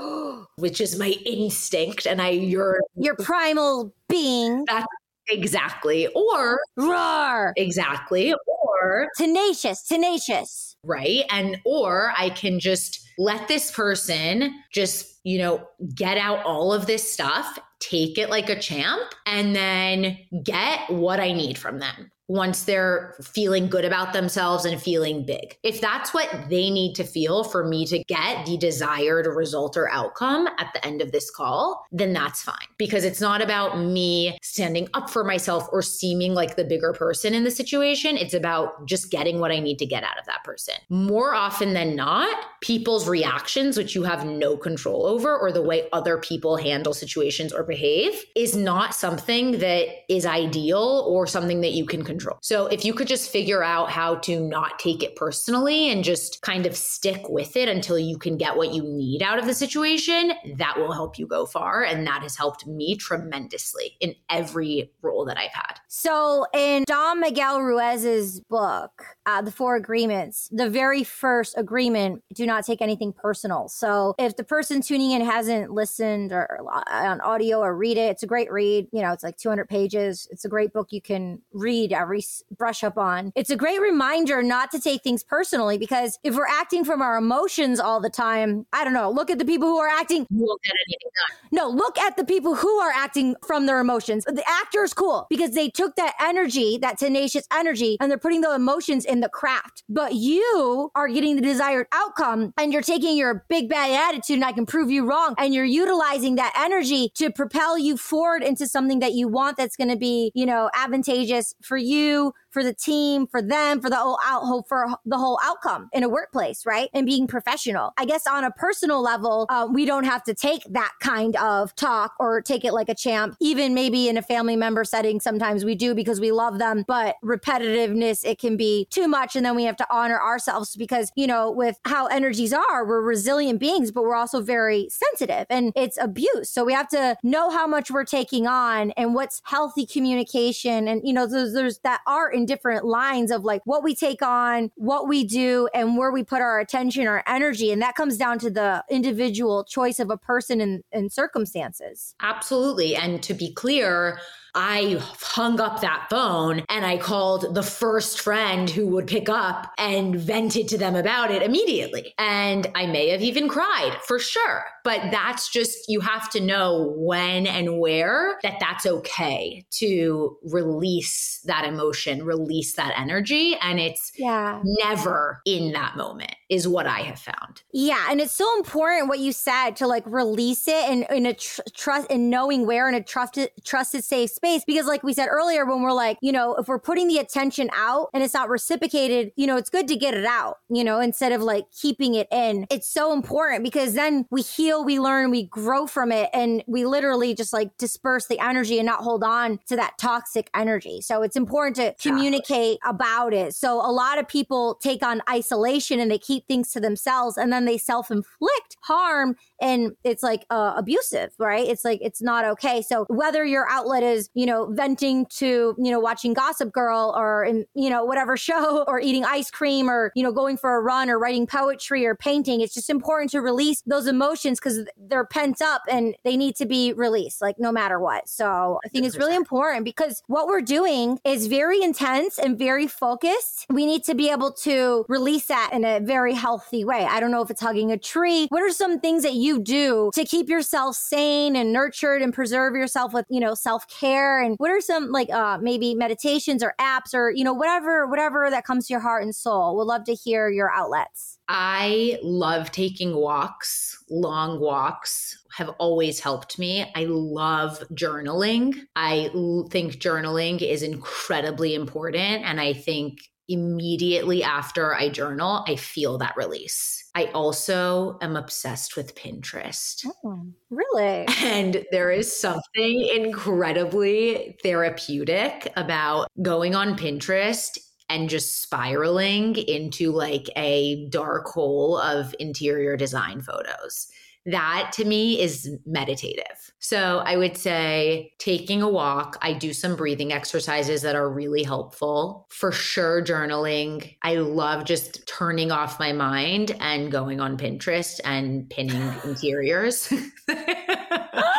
[GASPS] which is my instinct and I your your primal being. That's exactly. Or roar. Exactly. Or tenacious, tenacious. Right. And or I can just let this person just, you know, get out all of this stuff, take it like a champ, and then get what I need from them once they're feeling good about themselves and feeling big. If that's what they need to feel for me to get the desired result or outcome at the end of this call, then that's fine. Because it's not about me standing up for myself or seeming like the bigger person in the situation. It's about just getting what I need to get out of that person. More often than not, people's reactions, which you have no control over, or the way other people handle situations or behave, is not something that is ideal or something that you can control control. So if you could just figure out how to not take it personally and just kind of stick with it until you can get what you need out of the situation, that will help you go far. And that has helped me tremendously in every role that I've had. So in Don Miguel Ruiz's book, uh, The Four Agreements, the very first agreement, do not take anything personal. So if the person tuning in hasn't listened or, or on audio or read it, it's a great read. You know, it's like 200 pages. It's a great book you can read re- brush up on. It's a great reminder not to take things personally because if we're acting from our emotions all the time, I don't know, look at the people who are acting. Won't get anything done. No, look at the people who are acting from their emotions. The actor is cool because they took that energy, that tenacious energy, and they're putting the emotions in the craft. But you are getting the desired outcome and you're taking your big bad attitude and I can prove you wrong and you're utilizing that energy to propel you forward into something that you want that's going to be, you know, advantageous for you you, for the team, for them, for the whole out, for the whole outcome in a workplace, right? And being professional. I guess on a personal level, um, we don't have to take that kind of talk or take it like a champ. Even maybe in a family member setting, sometimes we do because we love them, but repetitiveness, it can be too much. And then we have to honor ourselves because, you know, with how energies are, we're resilient beings, but we're also very sensitive and it's abuse. So we have to know how much we're taking on and what's healthy communication. And, you know, there's, there's that art in different lines of like what we take on, what we do, and where we put our attention, our energy. And that comes down to the individual choice of a person and, and circumstances. Absolutely. And to be clear, I hung up that phone and I called the first friend who would pick up and vented to them about it immediately. And I may have even cried for sure. But that's just, you have to know when and where that that's okay to release that emotion, release that energy. And it's yeah. never in that moment is what I have found. Yeah. And it's so important what you said to like release it in, in a tr- trust and knowing where in a trusted, trusted, safe space. Because like we said earlier, when we're like, you know, if we're putting the attention out and it's not reciprocated, you know, it's good to get it out, you know, instead of like keeping it in. It's so important because then we heal we learn, we grow from it, and we literally just like disperse the energy and not hold on to that toxic energy. So it's important to communicate about it. So a lot of people take on isolation and they keep things to themselves and then they self inflict harm and it's like uh, abusive, right? It's like it's not okay. So whether your outlet is, you know, venting to, you know, watching Gossip Girl or in, you know, whatever [LAUGHS] show or eating ice cream or, you know, going for a run or writing poetry or painting, it's just important to release those emotions because they're pent up and they need to be released, like no matter what. So I think 100%. it's really important because what we're doing is very intense and very focused. We need to be able to release that in a very healthy way. I don't know if it's hugging a tree. What are some things that you do to keep yourself sane and nurtured and preserve yourself with, you know, self care? And what are some like uh, maybe meditations or apps or, you know, whatever, whatever that comes to your heart and soul? We'd love to hear your outlets. I love taking walks, long walks have always helped me. I love journaling. I think journaling is incredibly important. And I think immediately after I journal, I feel that release. I also am obsessed with Pinterest. Oh, really? And there is something incredibly therapeutic about going on Pinterest and just spiraling into like a dark hole of interior design photos. That to me is meditative. So I would say taking a walk, I do some breathing exercises that are really helpful. For sure, journaling. I love just turning off my mind and going on Pinterest and pinning [LAUGHS] interiors. [LAUGHS]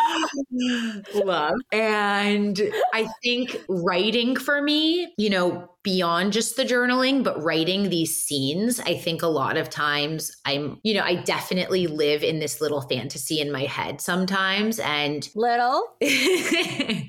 [LAUGHS] love. And I think writing for me, you know, beyond just the journaling, but writing these scenes, I think a lot of times I'm, you know, I definitely live in this little fantasy in my head sometimes and [LAUGHS] little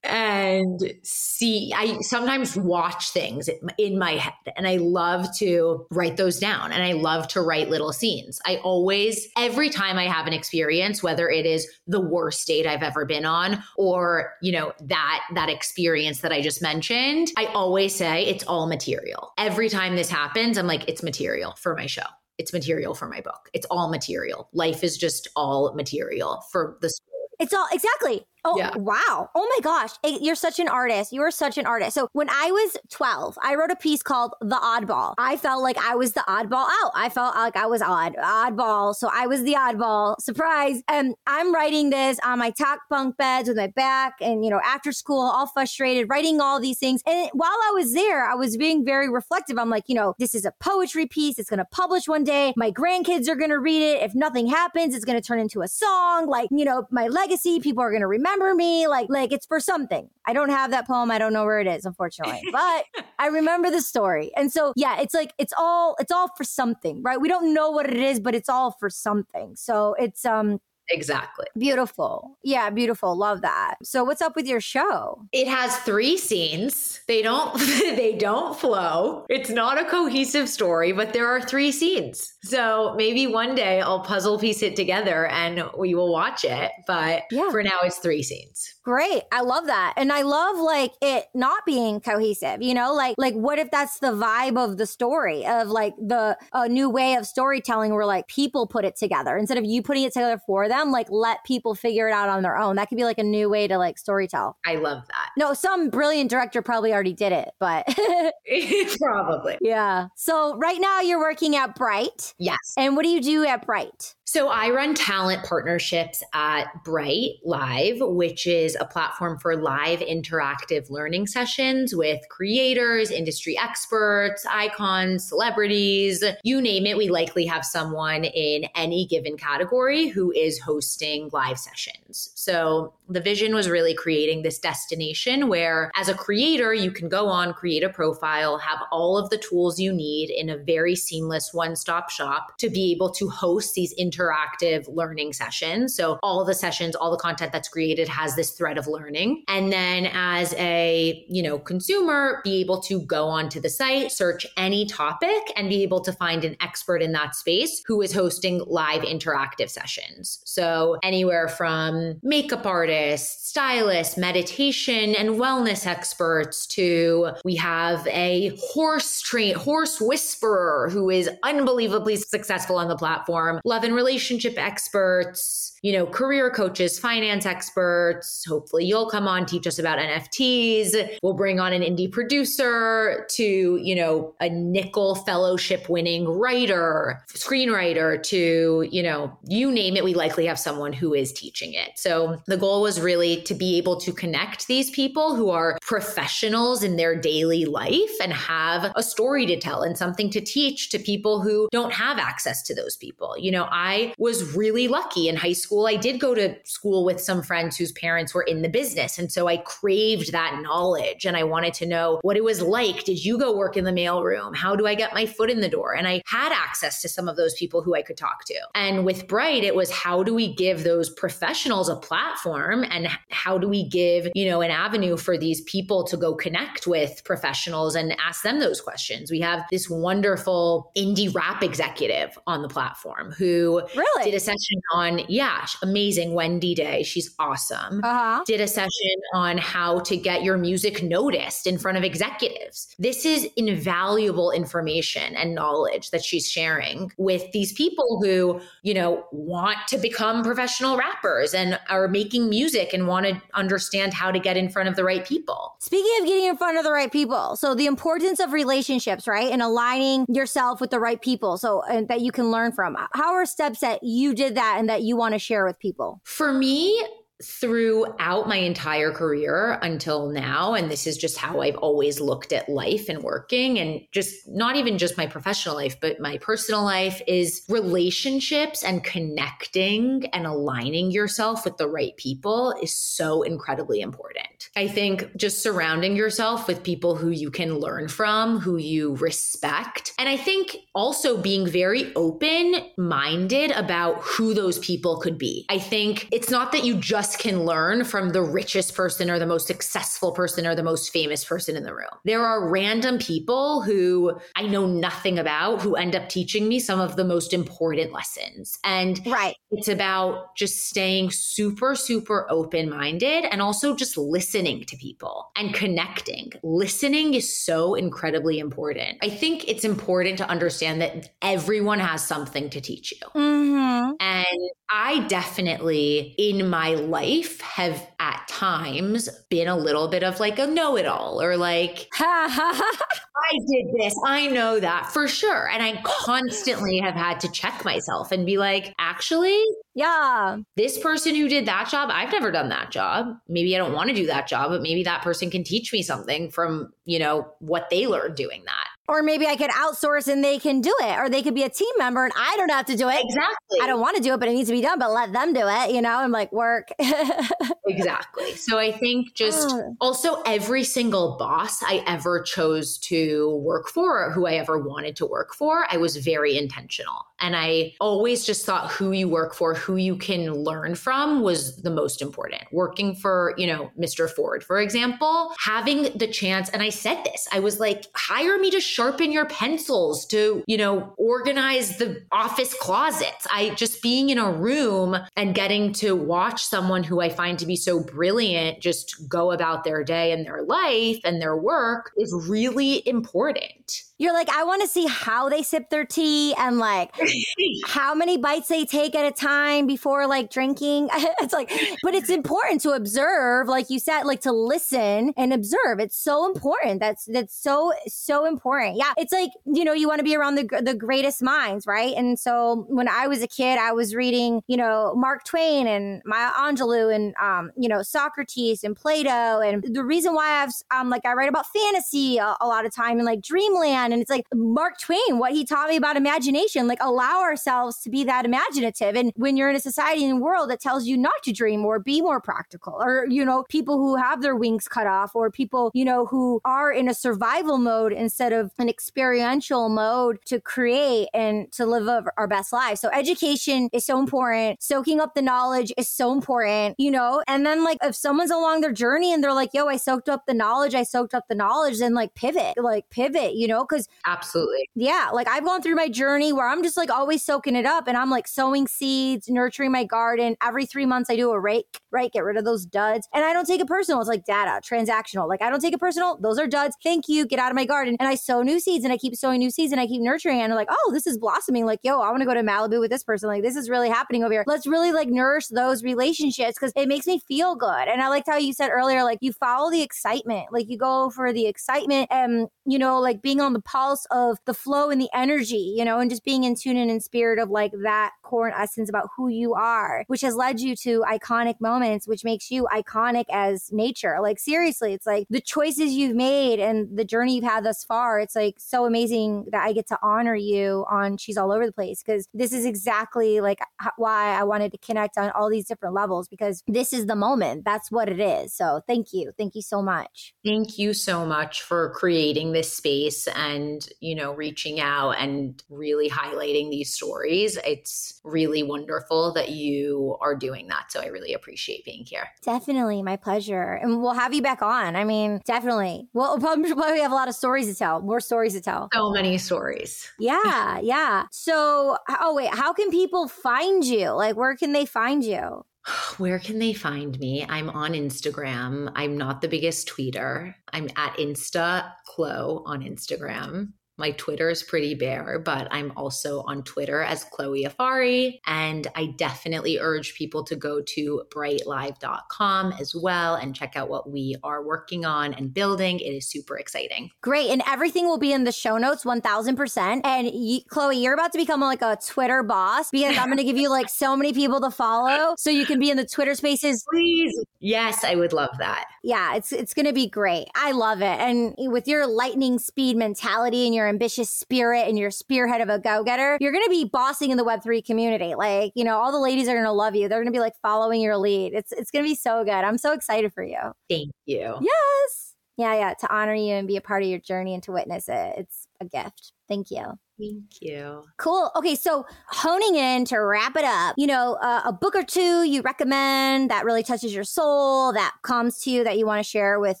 and see, I sometimes watch things in my head and I love to write those down and I love to write little scenes. I always, every time I have an experience, whether it is the worst date I've ever been on or, you know, that, that experience that I just mentioned, I always say it's all material. Every time this happens, I'm like, it's material for my show. It's material for my book. It's all material. Life is just all material for the story. It's all exactly. Oh, yeah. wow. Oh my gosh. You're such an artist. You are such an artist. So when I was 12, I wrote a piece called The Oddball. I felt like I was the oddball out. I felt like I was odd, oddball. So I was the oddball. Surprise. And I'm writing this on my talk bunk beds with my back and, you know, after school, all frustrated, writing all these things. And while I was there, I was being very reflective. I'm like, you know, this is a poetry piece. It's going to publish one day. My grandkids are going to read it. If nothing happens, it's going to turn into a song. Like, you know, my legacy, people are going to remember remember me. Like, like it's for something. I don't have that poem. I don't know where it is, unfortunately, [LAUGHS] but I remember the story. And so, yeah, it's like, it's all, it's all for something, right? We don't know what it is, but it's all for something. So it's, um, Exactly. Beautiful. Yeah, beautiful. Love that. So what's up with your show? It has three scenes. They don't [LAUGHS] they don't flow. It's not a cohesive story, but there are three scenes. So maybe one day I'll puzzle piece it together and we will watch it, but yeah. for now it's three scenes. Great. I love that. And I love like it not being cohesive, you know, like, like what if that's the vibe of the story of like the a new way of storytelling where like people put it together instead of you putting it together for them, like let people figure it out on their own. That could be like a new way to like storytell. I love that. No, some brilliant director probably already did it, but [LAUGHS] [LAUGHS] probably. Yeah. So right now you're working at Bright. Yes. And what do you do at Bright? So I run talent partnerships at Bright Live, which is a platform for live interactive learning sessions with creators, industry experts, icons, celebrities, you name it. We likely have someone in any given category who is hosting live sessions. So the vision was really creating this destination where, as a creator, you can go on, create a profile, have all of the tools you need in a very seamless one stop shop to be able to host these interactive learning session. So, all the sessions, all the content that's created has this thread of learning. And then, as a you know consumer, be able to go onto the site, search any topic, and be able to find an expert in that space who is hosting live interactive sessions. So, anywhere from makeup artists stylists, meditation and wellness experts to we have a horse train horse whisperer who is unbelievably successful on the platform, love and relationship experts, you know, career coaches, finance experts. Hopefully, you'll come on, teach us about NFTs. We'll bring on an indie producer to, you know, a Nicholl fellowship winning writer, screenwriter to, you know, you name it. We likely have someone who is teaching it. So the goal was really to be able to connect these people who are professionals in their daily life and have a story to tell and something to teach to people who don't have access to those people. You know, I was really lucky in high school school, I did go to school with some friends whose parents were in the business. And so I craved that knowledge and I wanted to know what it was like. Did you go work in the mailroom? How do I get my foot in the door? And I had access to some of those people who I could talk to. And with Bright, it was how do we give those professionals a platform and how do we give, you know, an avenue for these people to go connect with professionals and ask them those questions? We have this wonderful indie rap executive on the platform who really? did a session on, yeah, gosh, amazing Wendy Day. She's awesome. Uh-huh. Did a session on how to get your music noticed in front of executives. This is invaluable information and knowledge that she's sharing with these people who, you know, want to become professional rappers and are making music and want to understand how to get in front of the right people. Speaking of getting in front of the right people, so the importance of relationships, right? And aligning yourself with the right people so that you can learn from. How are steps that you did that and that you want to share? Share with people? For me, throughout my entire career until now and this is just how I've always looked at life and working and just not even just my professional life but my personal life is relationships and connecting and aligning yourself with the right people is so incredibly important. I think just surrounding yourself with people who you can learn from, who you respect and I think also being very open minded about who those people could be. I think it's not that you just can learn from the richest person or the most successful person or the most famous person in the room. There are random people who I know nothing about who end up teaching me some of the most important lessons. And right. it's about just staying super, super open minded and also just listening to people and connecting. Listening is so incredibly important. I think it's important to understand that everyone has something to teach you. Mm-hmm. And I definitely, in my life, have at times been a little bit of like a know it all or like, [LAUGHS] I did this. I know that for sure. And I constantly have had to check myself and be like, actually, yeah. This person who did that job, I've never done that job. Maybe I don't want to do that job, but maybe that person can teach me something from, you know, what they learned doing that. Or maybe I could outsource and they can do it. Or they could be a team member and I don't have to do it. Exactly. I don't want to do it, but it needs to be done, but let them do it, you know, I'm like work. [LAUGHS] exactly. So I think just oh. also every single boss I ever chose to work for or who I ever wanted to work for, I was very intentional And I always just thought who you work for, who you can learn from was the most important. Working for, you know, Mr. Ford, for example, having the chance, and I said this, I was like, hire me to sharpen your pencils, to, you know, organize the office closets. I just being in a room and getting to watch someone who I find to be so brilliant just go about their day and their life and their work is really important. You're like, I want to see how they sip their tea and like [LAUGHS] how many bites they take at a time before like drinking. [LAUGHS] it's like, but it's important to observe, like you said, like to listen and observe. It's so important. That's that's so so important. Yeah, it's like you know you want to be around the the greatest minds, right? And so when I was a kid, I was reading you know Mark Twain and Maya Angelou and um you know Socrates and Plato. And the reason why I've um like I write about fantasy a, a lot of time and like Dreamland and it's like Mark Twain, what he taught me about imagination, like allow ourselves to be that imaginative. And when you're in a society and world that tells you not to dream or be more practical, or, you know, people who have their wings cut off, or people, you know, who are in a survival mode instead of an experiential mode to create and to live our best lives. So education is so important. Soaking up the knowledge is so important, you know, and then like if someone's along their journey and they're like, yo, I soaked up the knowledge, I soaked up the knowledge, then like pivot, like pivot, you know, because absolutely, yeah, like I've gone through my journey where I'm just like always soaking it up and I'm like sowing seeds, nurturing my garden. Every three months, I do a rake, right? Get rid of those duds. And I don't take it personal. It's like data, transactional. Like I don't take it personal. Those are duds. Thank you. Get out of my garden. And I sow new seeds and I keep sowing new seeds and I keep nurturing. And I'm like, oh, this is blossoming. Like, yo, I want to go to Malibu with this person. Like, this is really happening over here. Let's really like nourish those relationships because it makes me feel good. And I liked how you said earlier, like you follow the excitement. Like you go for the excitement and, you know, like being on the pulse of the flow and the energy, you know, and just being in tune and in spirit of like that core and essence about who you are, which has led you to iconic moments, which makes you iconic as nature. Like seriously, it's like the choices you've made and the journey you've had thus far. It's like so amazing that I get to honor you on She's All Over the Place because this is exactly like why I wanted to connect on all these different levels because this is the moment. That's what it is. So thank you. Thank you so much. Thank you so much for creating this space and, you know, reaching out and really highlighting these stories. It's really wonderful that you are doing that. So I really appreciate being here. Definitely. My pleasure. And we'll have you back on. I mean, definitely. Well, [LAUGHS] we'll probably have a lot of stories to tell, more stories to tell. So many stories. [LAUGHS] Yeah. Yeah. So, oh, wait, how can people find you? Like, where can they find you? [SIGHS] Where can they find me? I'm on Instagram. I'm not the biggest tweeter. I'm at Insta Clo on Instagram. My Twitter is pretty bare, but I'm also on Twitter as Chloe Afari. And I definitely urge people to go to brightlive.com as well and check out what we are working on and building. It is super exciting. Great. And everything will be in the show notes 1000%. And you, Chloe, you're about to become like a Twitter boss because I'm going to give you like so many people to follow so you can be in the Twitter spaces. Please. Yes, I would love that. Yeah, it's it's going to be great. I love it. And with your lightning speed mentality and your your ambitious spirit and your spearhead of a go-getter, you're going to be bossing in the web3 community. Like, you know, all the ladies are going to love you. They're going to be like following your lead. It's it's going to be so good. I'm so excited for you. Thank you. Yes. Yeah, yeah, to honor you and be a part of your journey and to witness it. It's a gift. Thank you. Thank you. Cool. Okay, so honing in to wrap it up, you know, uh, a book or two you recommend that really touches your soul, that comes to you that you want to share with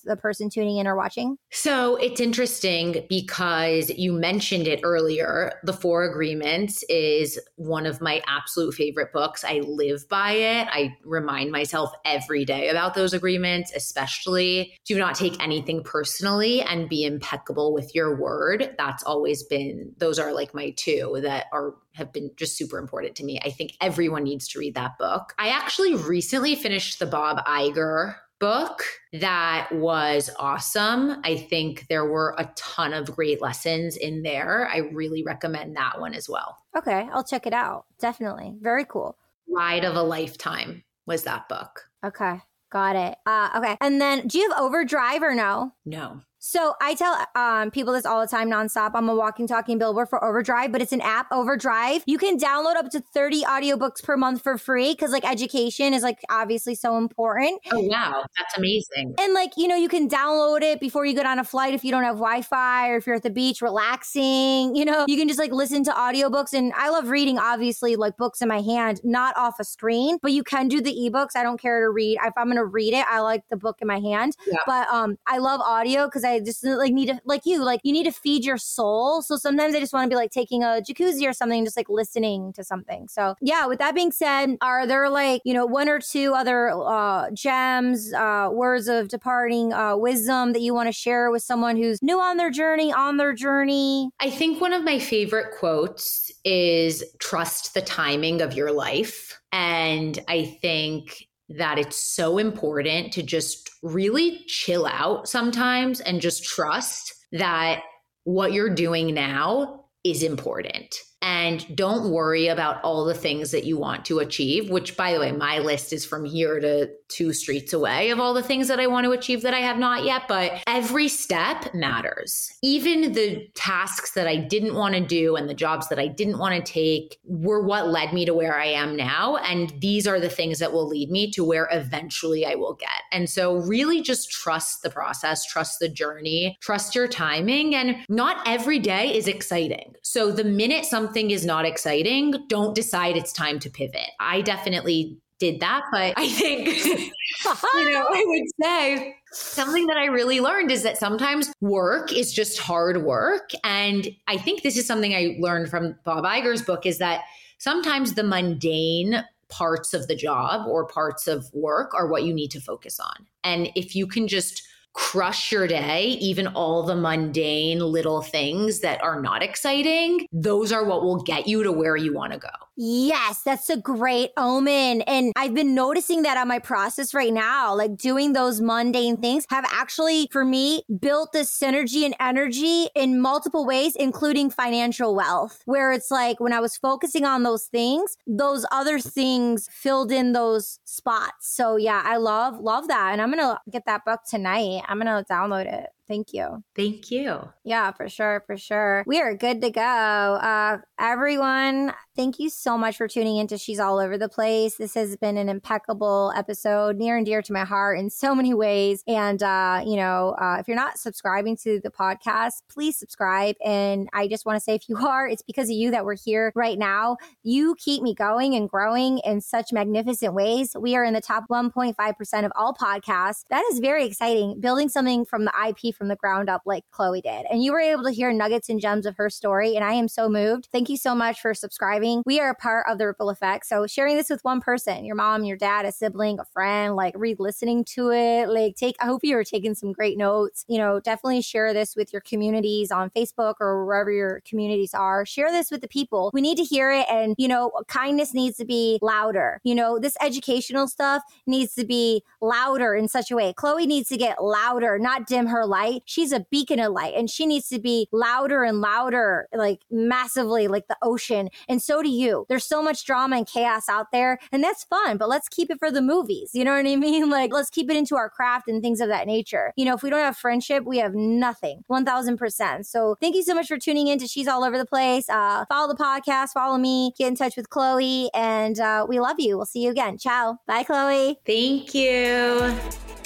the person tuning in or watching? So it's interesting because you mentioned it earlier. The Four Agreements is one of my absolute favorite books. I live by it. I remind myself every day about those agreements, especially do not take anything personally and be impeccable with your word. That's always been, those are are like my two that are have been just super important to me. I think everyone needs to read that book. I actually recently finished the Bob Iger book that was awesome. I think there were a ton of great lessons in there. I really recommend that one as well. Okay, I'll check it out. Definitely. Very cool. Ride of a Lifetime was that book. Okay, got it. Uh, okay. And then do you have Overdrive or no? No. So I tell um, people this all the time nonstop. I'm a walking, talking billboard for Overdrive, but it's an app, Overdrive. You can download up to 30 audiobooks per month for free because like education is like obviously so important. Oh, wow. That's amazing. And like, you know, you can download it before you get on a flight if you don't have Wi Fi or if you're at the beach relaxing. You know, you can just like listen to audiobooks. And I love reading, obviously, like books in my hand, not off a screen, but you can do the ebooks. I don't care to read. If I'm going to read it, I like the book in my hand. Yeah. But um, I love audio because I just like need to, like you, like you need to feed your soul. So sometimes I just want to be like taking a jacuzzi or something, just like listening to something. So yeah, with that being said, are there like, you know, one or two other uh, gems, uh, words of departing uh, wisdom that you want to share with someone who's new on their journey, on their journey? I think one of my favorite quotes is trust the timing of your life. And I think that it's so important to just really chill out sometimes and just trust that what you're doing now is important. And don't worry about all the things that you want to achieve which by the way my list is from here to two streets away of all the things that i want to achieve that i have not yet but every step matters. Even the tasks that i didn't want to do and the jobs that i didn't want to take were what led me to where i am now. And these are the things that will lead me to where eventually i will get. And so really just trust the process trust the journey trust your timing. And not every day is exciting. So the minute something is not exciting, don't decide it's time to pivot. I definitely did that, but I think, [LAUGHS] you know, I would say something that I really learned is that sometimes work is just hard work. And I think this is something I learned from Bob Iger's book is that sometimes the mundane parts of the job or parts of work are what you need to focus on. And if you can just crush your day, even all the mundane little things that are not exciting, those are what will get you to where you want to go. Yes, that's a great omen. And I've been noticing that on my process right now, like doing those mundane things have actually, for me, built this synergy and energy in multiple ways, including financial wealth, where it's like when I was focusing on those things, those other things filled in those spots. So yeah, I love, love that. And I'm going to get that book tonight. I'm going to download it. Thank you. Thank you. Yeah, for sure. For sure. We are good to go. Uh, everyone, thank you so much for tuning into She's All Over the Place. This has been an impeccable episode, near and dear to my heart in so many ways. And, uh, you know, uh, if you're not subscribing to the podcast, please subscribe. And I just want to say, if you are, it's because of you that we're here right now. You keep me going and growing in such magnificent ways. We are in the top 1.5% of all podcasts. That is very exciting. Building something from the IP from the ground up like Chloe did. And you were able to hear nuggets and gems of her story. And I am so moved. Thank you so much for subscribing. We are a part of the ripple effect. So sharing this with one person, your mom, your dad, a sibling, a friend, like re listening to it, like take, I hope you are taking some great notes. You know, definitely share this with your communities on Facebook or wherever your communities are. Share this with the people. We need to hear it. And, you know, kindness needs to be louder. You know, this educational stuff needs to be louder in such a way. Chloe needs to get louder, not dim her light light. She's a beacon of light and she needs to be louder and louder, like massively, like the ocean. And so do you. There's so much drama and chaos out there, and that's fun, but let's keep it for the movies. You know what I [LAUGHS] mean? Like, let's keep it into our craft and things of that nature. You know, if we don't have friendship, we have nothing. 1000%. So thank you so much for tuning in to She's All Over the Place. Uh, follow the podcast, follow me, get in touch with Chloe, and uh, we love you. We'll see you again. Ciao. Bye, Chloe. Thank you.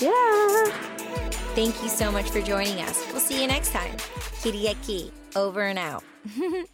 Yeah. Thank you so much for joining us. We'll see you next time. Kiriaki, over and out. [LAUGHS]